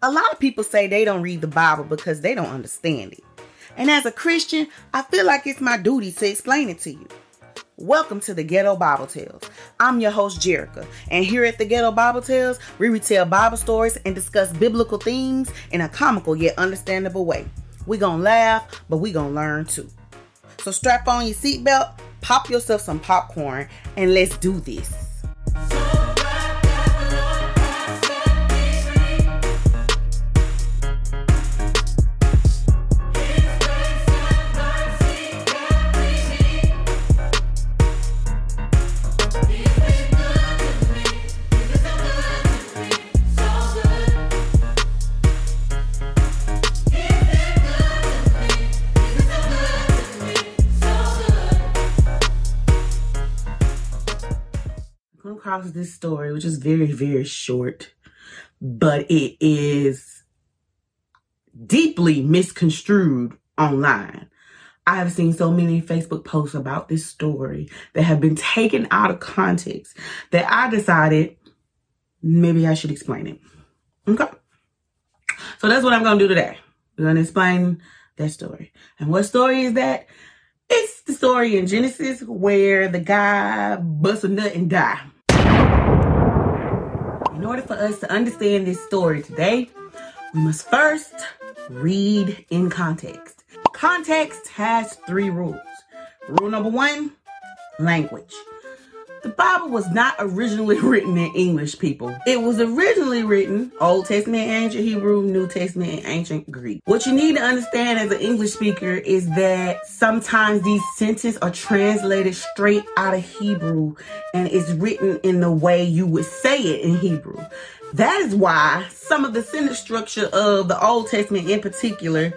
A lot of people say they don't read the Bible because they don't understand it. And as a Christian, I feel like it's my duty to explain it to you. Welcome to the Ghetto Bible Tales. I'm your host, Jerica, and here at the Ghetto Bible Tales, we retell Bible stories and discuss biblical themes in a comical yet understandable way. we gonna laugh, but we gonna learn too. So strap on your seatbelt, pop yourself some popcorn, and let's do this. Across this story, which is very, very short, but it is deeply misconstrued online. I have seen so many Facebook posts about this story that have been taken out of context that I decided maybe I should explain it. Okay. So that's what I'm going to do today. We're going to explain that story. And what story is that? It's the story in Genesis where the guy busts a nut and die. In order for us to understand this story today, we must first read in context. Context has three rules. Rule number one, language. The Bible was not originally written in English, people. It was originally written Old Testament, Ancient Hebrew, New Testament, and Ancient Greek. What you need to understand as an English speaker is that sometimes these sentences are translated straight out of Hebrew and it's written in the way you would say it in Hebrew. That is why some of the sentence structure of the Old Testament in particular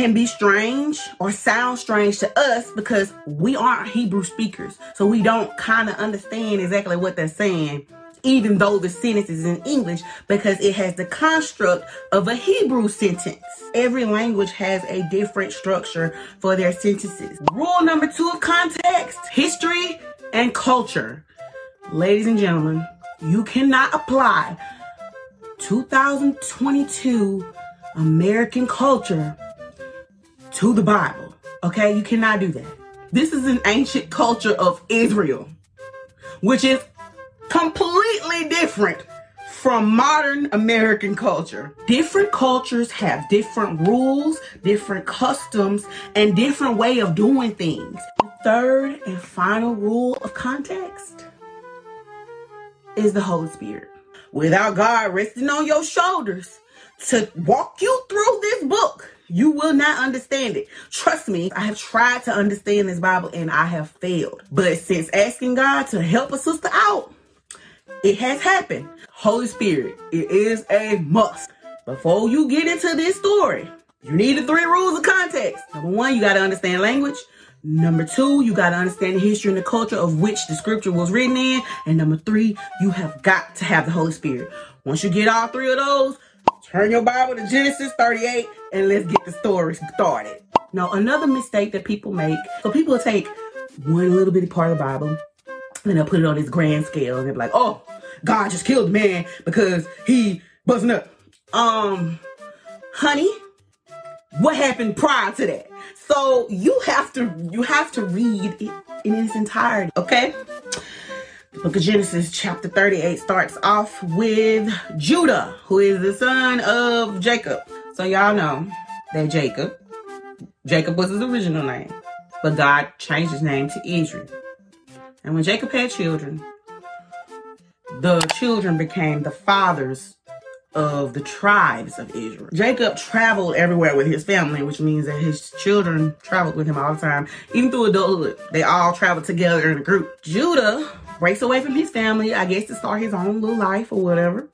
can be strange or sound strange to us because we aren't Hebrew speakers. So we don't kind of understand exactly what they're saying, even though the sentence is in English, because it has the construct of a Hebrew sentence. Every language has a different structure for their sentences. Rule number two of context history and culture. Ladies and gentlemen, you cannot apply 2022 American culture to the Bible. Okay, you cannot do that. This is an ancient culture of Israel, which is completely different from modern American culture. Different cultures have different rules, different customs, and different way of doing things. The third and final rule of context is the Holy Spirit. Without God resting on your shoulders to walk you through this book, you will not understand it. Trust me, I have tried to understand this Bible and I have failed. But since asking God to help a sister out, it has happened. Holy Spirit, it is a must. Before you get into this story, you need the three rules of context. Number one, you got to understand language. Number two, you got to understand the history and the culture of which the scripture was written in. And number three, you have got to have the Holy Spirit. Once you get all three of those, turn your Bible to Genesis 38 and let's get the story started. Now, another mistake that people make, so people take one little bitty part of the Bible and they'll put it on this grand scale and they'll be like, oh, God just killed man because he wasn't up. Um, honey, what happened prior to that? So you have to you have to read it in its entirety, okay? The book of Genesis, chapter 38, starts off with Judah, who is the son of Jacob. So y'all know that Jacob, Jacob was his original name, but God changed his name to Israel. And when Jacob had children, the children became the fathers of the tribes of Israel. Jacob traveled everywhere with his family, which means that his children traveled with him all the time. Even through adulthood, they all traveled together in a group. Judah breaks away from his family, I guess to start his own little life or whatever.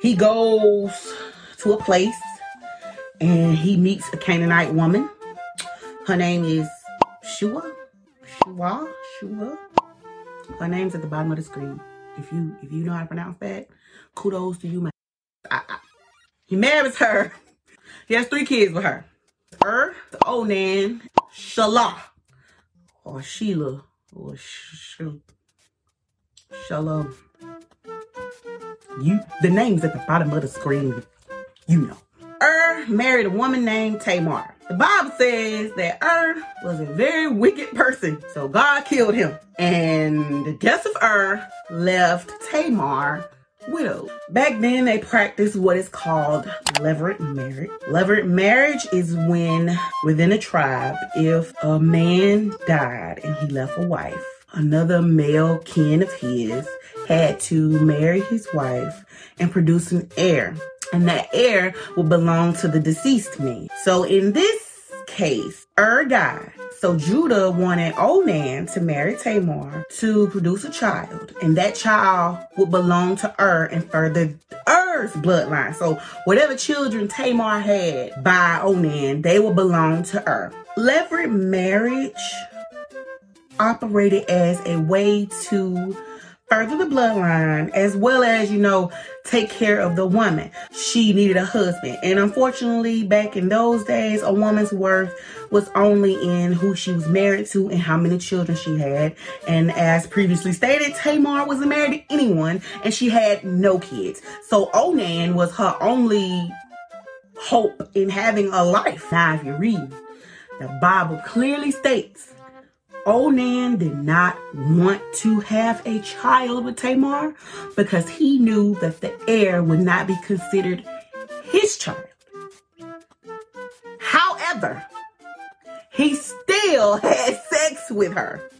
He goes to a place and he meets a Canaanite woman. Her name is Shua. Shua. Shua. Her name's at the bottom of the screen. If you if you know how to pronounce that, kudos to you, man. I, I, he marries her. He has three kids with her. Her, the Onan, Shalah, or Sheila, or Sh- Shalom. You the names at the bottom of the screen, you know. Ur married a woman named Tamar. The Bible says that Ur was a very wicked person, so God killed him. And the death of Ur left Tamar widowed. Back then, they practiced what is called levirate marriage. Levirate marriage is when within a tribe, if a man died and he left a wife, another male kin of his had to marry his wife and produce an heir. And that heir would belong to the deceased man. So in this case, er Ur died. So Judah wanted Onan to marry Tamar to produce a child, and that child would belong to Ur and further Er's bloodline. So whatever children Tamar had by Onan, they would belong to er. Ur. Levirate marriage operated as a way to further the bloodline as well as, you know, take care of the woman. She needed a husband. And unfortunately, back in those days, a woman's worth was only in who she was married to and how many children she had. And as previously stated, Tamar wasn't married to anyone and she had no kids. So Onan was her only hope in having a life. Now, if you read, the Bible clearly states Onan did not want to have a child with Tamar because he knew that the heir would not be considered his child. However, he still had sex with her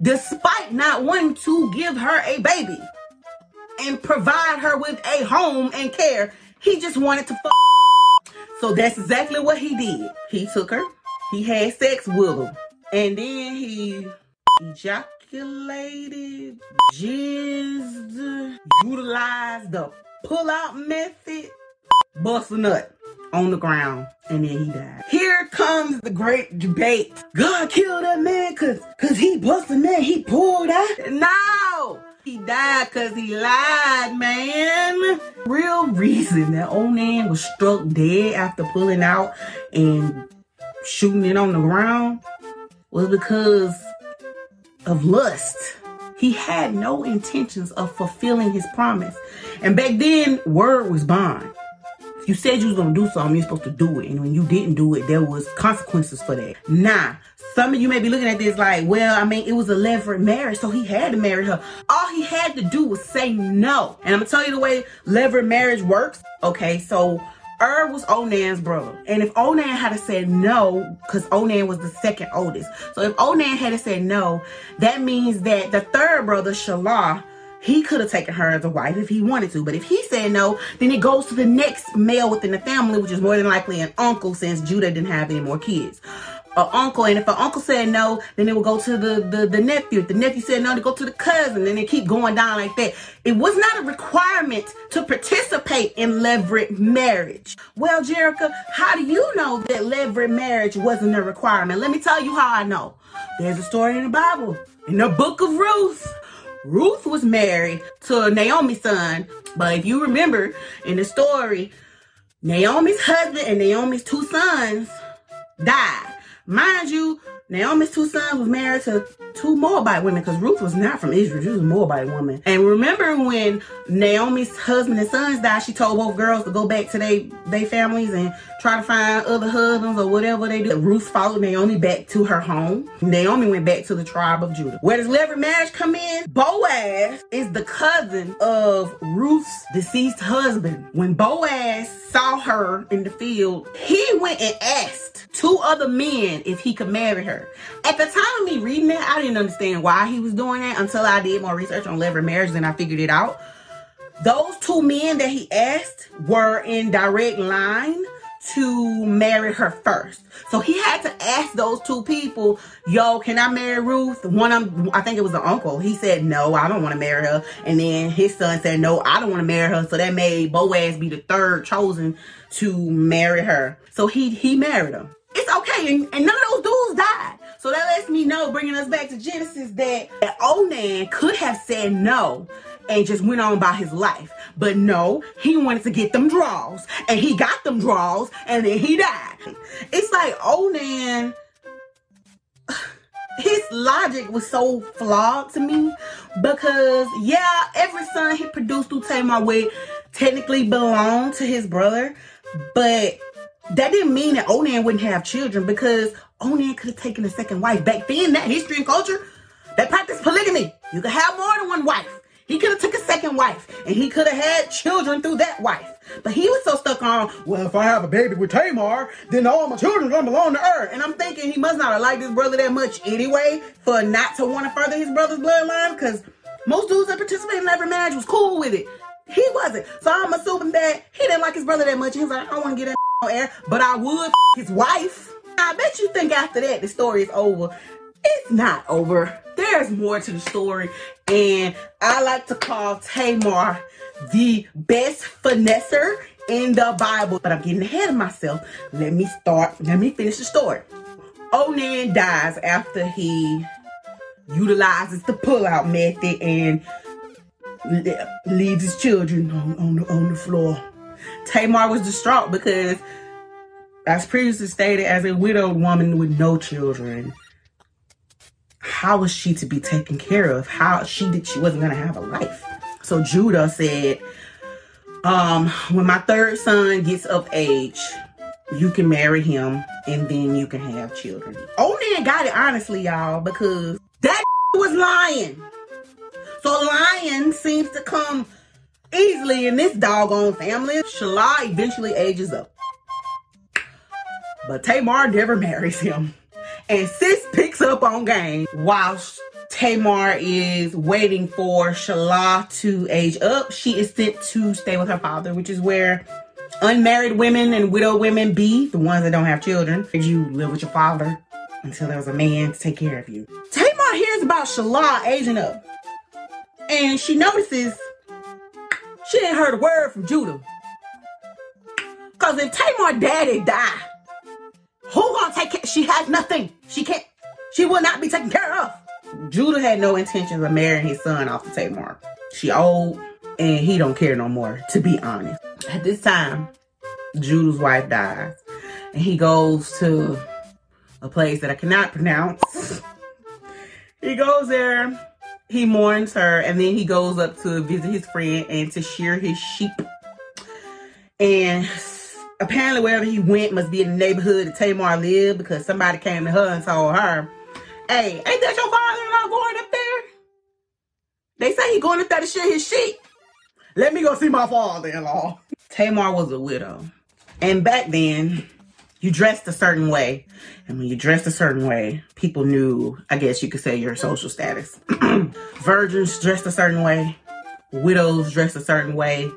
despite not wanting to give her a baby and provide her with a home and care. He just wanted to fuck. So that's exactly what he did. He took her, he had sex with her. And then he ejaculated, jizzed, utilized the pull-out method, bust a nut on the ground, and then he died. Here comes the great debate. God killed that man cause, cause he busted man, he pulled out. No! He died cause he lied, man. Real reason that Onan was struck dead after pulling out and shooting it on the ground was because of lust. He had no intentions of fulfilling his promise. And back then, word was bond. If you said you was gonna do something, you're supposed to do it. And when you didn't do it, there was consequences for that. Nah, some of you may be looking at this like, well, I mean, it was a levirate marriage, so he had to marry her. All he had to do was say no. And I'm gonna tell you the way levirate marriage works. Okay, so Ur was Onan's brother. And if Onan had said no, because Onan was the second oldest. So if Onan had said no, that means that the third brother, Shelah, he could have taken her as a wife if he wanted to. But if he said no, then it goes to the next male within the family, which is more than likely an uncle since Judah didn't have any more kids an uncle, and if an uncle said no, then it would go to the, the, the nephew. If the nephew said no, to go to the cousin, and they keep going down like that. It was not a requirement to participate in levirate marriage. Well, Jerica, how do you know that levirate marriage wasn't a requirement? Let me tell you how I know. There's a story in the Bible, in the book of Ruth. Ruth was married to Naomi's son, but if you remember in the story, Naomi's husband and Naomi's two sons died. Mind you, Naomi's two sons was married to two Moabite women because Ruth was not from Israel. She was a Moabite woman. And remember when Naomi's husband and sons died, she told both girls to go back to their they families and try to find other husbands or whatever they do. Ruth followed Naomi back to her home. Naomi went back to the tribe of Judah. Where does levirate marriage come in? Boaz is the cousin of Ruth's deceased husband. When Boaz saw her in the field, he went and asked two other men if he could marry her. At the time of me reading that, I didn't understand why he was doing that until I did more research on levirate marriage and I figured it out. Those two men that he asked were in direct line to marry her first. So he had to ask those two people, yo, can I marry Ruth? One of them, I think it was the uncle. He said, no, I don't want to marry her. And then his son said, no, I don't want to marry her. So that made Boaz be the third chosen to marry her. So he, he married her. It's okay. And, and none of those dudes died. So that lets me know, bringing us back to Genesis, that, that Onan could have said no and just went on by his life. But no, he wanted to get them draws. And he got them draws and then he died. It's like oh, Onan his logic was so flawed to me because yeah, every son he produced through Tamar would technically belonged to his brother, but that didn't mean that Onan wouldn't have children because Onan could have taken a second wife. Back then, that history and culture, they practiced polygamy. You could have more than one wife. He could have took a second wife and he could have had children through that wife. But he was so stuck on, well, if I have a baby with Tamar, then all my children are gonna belong to her. And I'm thinking he must not have liked his brother that much anyway for not to want to further his brother's bloodline because most dudes that participated in levirate marriage was cool with it. He wasn't. So I'm assuming that he didn't like his brother that much. He was like, I don't want to get that on air, but I would his wife. I bet you think after that the story is over. It's not over. There's more to the story. And I like to call Tamar the best finesser in the Bible. But I'm getting ahead of myself. Let me start. Let me finish the story. Onan dies after he utilizes the pullout method and leaves his children on, on, the, on the floor. Tamar was distraught because, as previously stated, as a widowed woman with no children, how was she to be taken care of? How she did she wasn't gonna have a life. So Judah said, um, when my third son gets of age, you can marry him and then you can have children. Onan got it honestly, y'all, because that was lying. So lying seems to come easily in this doggone family. Shelah eventually ages up. But Tamar never marries him. And sis picks up on game whilst Tamar is waiting for Shelah to age up. She is sent to stay with her father, which is where unmarried women and widow women be, the ones that don't have children. You live with your father until there was a man to take care of you. Tamar hears about Shelah aging up. And she notices she ain't heard a word from Judah. Cause if Tamar daddy die, who gonna take care? She has nothing. She can't. She will not be taken care of. Judah had no intentions of marrying his son off the Tamar. She old and he don't care no more, to be honest. At this time, Judah's wife dies. And he goes to a place that I cannot pronounce. he goes there he mourns her and then he goes up to visit his friend and to shear his sheep. And apparently wherever he went must be in the neighborhood that Tamar lived because somebody came to her and told her, Hey, ain't that your father-in-law going up there? They say he going up there to shear his sheep. Let me go see my father-in-law. Tamar was a widow. And back then, you dressed a certain way. And when you dressed a certain way, people knew, I guess you could say, your social status. Virgins dressed a certain way, widows dressed a certain way,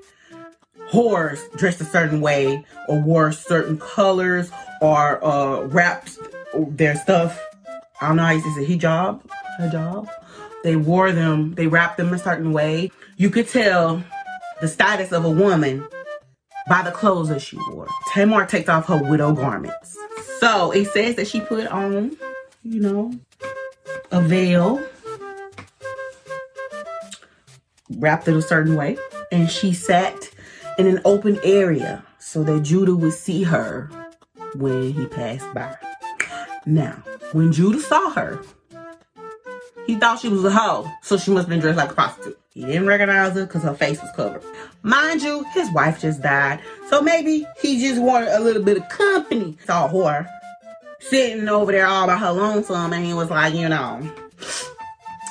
whores dressed a certain way, or wore certain colors, or uh, wrapped their stuff. I don't know how you say it, hijab, hijab. They wore them, they wrapped them a certain way. You could tell the status of a woman by the clothes that she wore. Tamar takes off her widow garments. So it says that she put on, you know, a veil, wrapped it a certain way, and she sat in an open area so that Judah would see her when he passed by. Now, when Judah saw her, he thought she was a hoe, so she must have been dressed like a prostitute. He didn't recognize her because her face was covered. Mind you, his wife just died, so maybe he just wanted a little bit of company. Saw her sitting over there all by her lonesome, and he was like, you know,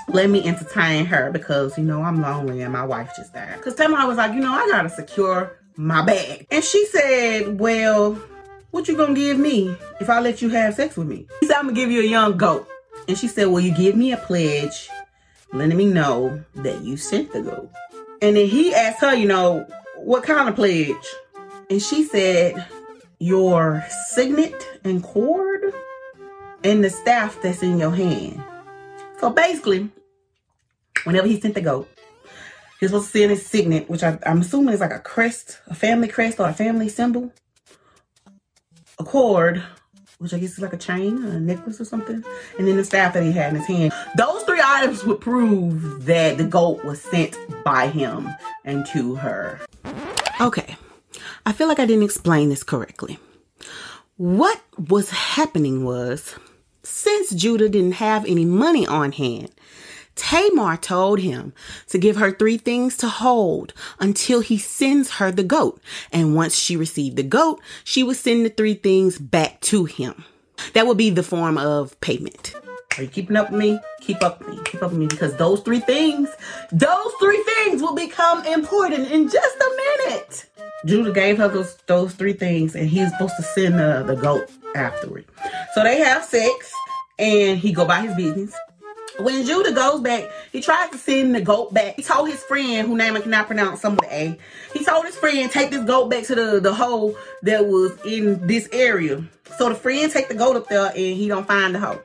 let me entertain her because, you know, I'm lonely and my wife just died. Because Tamar was like, you know, I gotta secure my bag. And she said, well, what you gonna give me if I let you have sex with me? He said, I'm gonna give you a young goat. And she said, Will you give me a pledge letting me know that you sent the goat? And then he asked her, you know, what kind of pledge? And she said, Your signet and cord and the staff that's in your hand. So basically, whenever he sent the goat, he was supposed to send his signet, which I, am assuming is like a crest, a family crest or a family symbol, a cord, which I guess is like a chain, a necklace or something, and then the staff that he had in his hand. Those three items would prove that the goat was sent by him and to her. Okay, I feel like I didn't explain this correctly. What was happening was Since Judah didn't have any money on hand, Tamar told him to give her three things to hold until he sends her the goat. And once she received the goat, she would send the three things back to him. That would be the form of payment. Are you keeping up with me? Keep up with me. Keep up with me because those three things, those three things will become important in just a minute. Judah gave her those, those three things and he's supposed to send the, the goat afterward. So they have sex and he go by his business. When Judah goes back, he tries to send the goat back. He told his friend, whose name I cannot pronounce, some of the A. He told his friend, take this goat back to the, the hole that was in this area. So the friend take the goat up there and he don't find the hole.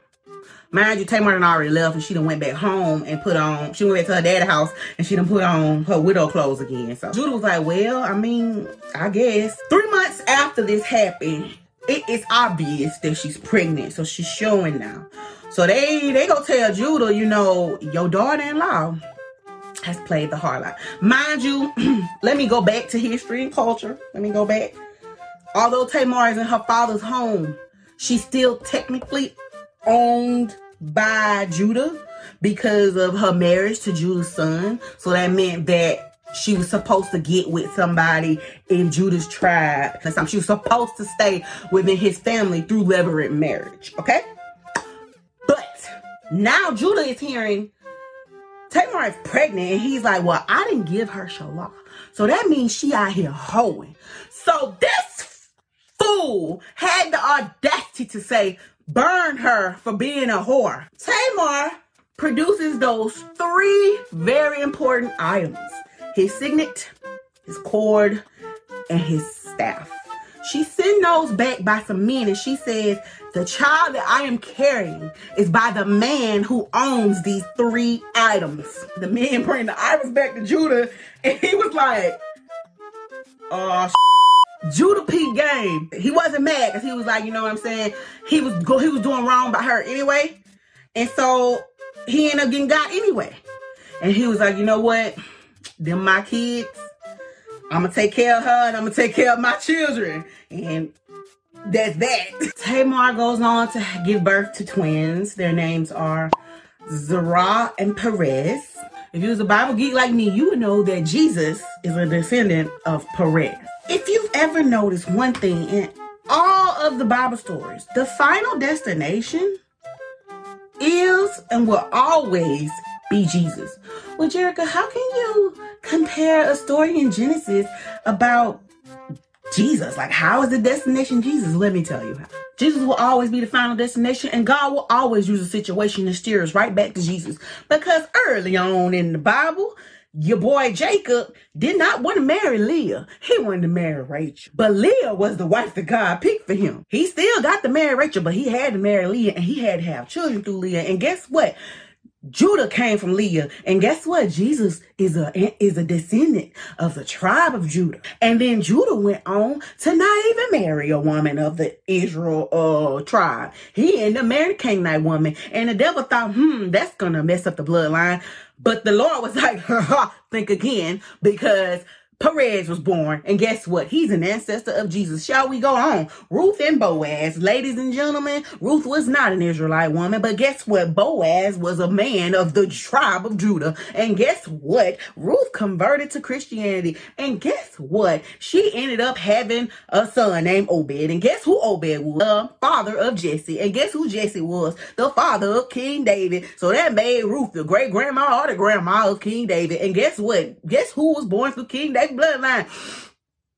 Mind you, Tamar done already left and she done went back home and put on, she went back to her dad's house and she done put on her widow clothes again. So Judah was like, well, I mean, I guess. Three months after this happened, it is obvious that she's pregnant. So she's showing now. So they they go tell Judah, you know, your daughter-in-law has played the harlot. Mind you, let me go back to history and culture. Let me go back. Although Tamar is in her father's home, she's still technically owned by Judah because of her marriage to Judah's son. So that meant that she was supposed to get with somebody in Judah's tribe. Because she was supposed to stay within his family through levirate marriage. Okay? But now Judah is hearing Tamar is pregnant, and he's like, Well, I didn't give her Shelah. So that means she out here hoeing. So this fool had the audacity to say, Burn her for being a whore. Tamar produces those three very important items his signet, his cord, and his staff. She sent those back by some men and she says, the child that I am carrying is by the man who owns these three items. The man bring the items back to Judah and he was like, oh, Judah P game. He wasn't mad because he was like, you know what I'm saying? He was go- he was doing wrong by her anyway. And so he ended up getting got anyway. And he was like, you know what? Them my kids. I'm gonna take care of her and I'm gonna take care of my children. And that's that. Tamar goes on to give birth to twins. Their names are Zerah and Perez. If you was a Bible geek like me, you would know that Jesus is a descendant of Perez. If you've ever noticed one thing in all of the Bible stories, the final destination is and will always be Jesus. Well, Jerica, how can you compare a story in Genesis about Jesus? Like, how is the destination Jesus? Let me tell you how. Jesus will always be the final destination, and God will always use a situation to steer us right back to Jesus. Because early on in the Bible, your boy Jacob did not want to marry Leah. He wanted to marry Rachel. But Leah was the wife that God picked for him. He still got to marry Rachel, but he had to marry Leah and he had to have children through Leah. And guess what? Judah came from Leah. And guess what? Jesus is a is a descendant of the tribe of Judah. And then Judah went on to not even marry a woman of the Israel uh tribe. He ended up marrying a Canaanite woman. And the devil thought, hmm, that's gonna mess up the bloodline. But the Lord was like, ha, think again, because Perez was born, and guess what? He's an ancestor of Jesus. Shall we go on? Ruth and Boaz. Ladies and gentlemen, Ruth was not an Israelite woman, but guess what? Boaz was a man of the tribe of Judah. And guess what? Ruth converted to Christianity. And guess what? She ended up having a son named Obed. And guess who Obed was? The father of Jesse. And guess who Jesse was? The father of King David. So that made Ruth the great grandma or the grandma of King David. And guess what? Guess who was born through King David? Bloodline.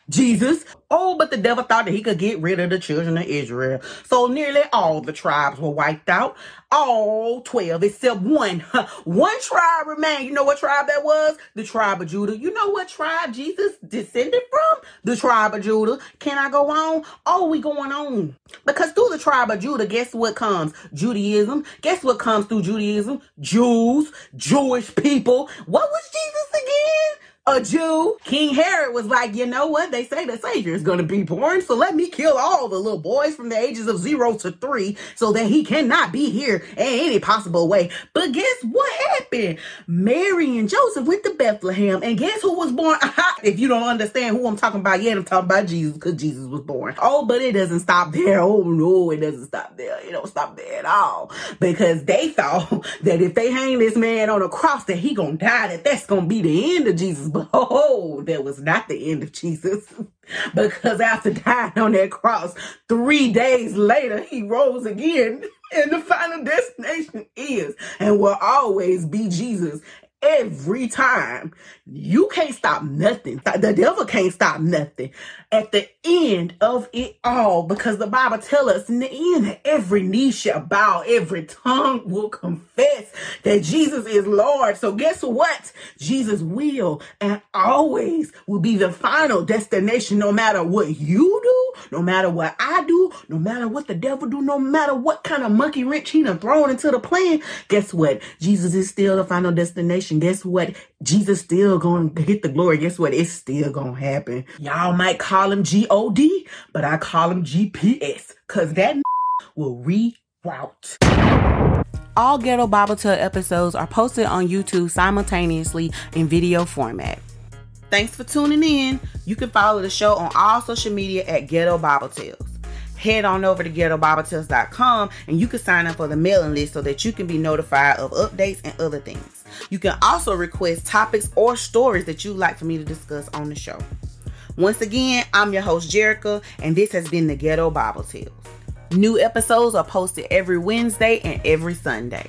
Jesus. Oh, but the devil thought that he could get rid of the children of Israel. So nearly all the tribes were wiped out. All 12 except one. one tribe remained. You know what tribe that was? The tribe of Judah. You know what tribe Jesus descended from? The tribe of Judah. Can I go on? Oh, we going on. Because through the tribe of Judah, guess what comes? Judaism. Guess what comes through Judaism? Jews, Jewish people. What was Jesus again? A Jew. King Herod was like, you know what? They say the Savior is going to be born, so let me kill all the little boys from the ages of zero to three so that he cannot be here in any possible way. But guess what happened? Mary and Joseph went to Bethlehem, and guess who was born? if you don't understand who I'm talking about yet, I'm talking about Jesus because Jesus was born. Oh, but it doesn't stop there. Oh, no, it doesn't stop there. It don't stop there at all because they thought that if they hang this man on a cross, that he gonna die, that that's gonna be the end of Jesus. But oh, that was not the end of Jesus. because after dying on that cross, three days later, he rose again. And the final destination is and will always be Jesus every time. You can't stop nothing. The devil can't stop nothing at the end of it all because the Bible tells us in the end every knee shall bow, every tongue will confess that Jesus is Lord. So guess what? Jesus will and always will be the final destination no matter what you do, no matter what I do, no matter what the devil do, no matter what kind of monkey wrench he done thrown into the plan. Guess what? Jesus is still the final destination. Guess what? Jesus still to get the glory. Guess what? It's still to happen. Y'all might call him G-O-D, but I call him GPS because that will reroute. All Ghetto Bible Tale episodes are posted on YouTube simultaneously in video format. Thanks for tuning in. You can follow the show on all social media at Ghetto Bible Tales head on over to ghettobibletales.com and you can sign up for the mailing list so that you can be notified of updates and other things. You can also request topics or stories that you'd like for me to discuss on the show. Once again, I'm your host, Jerica, and this has been the Ghetto Bible Tales. New episodes are posted every Wednesday and every Sunday.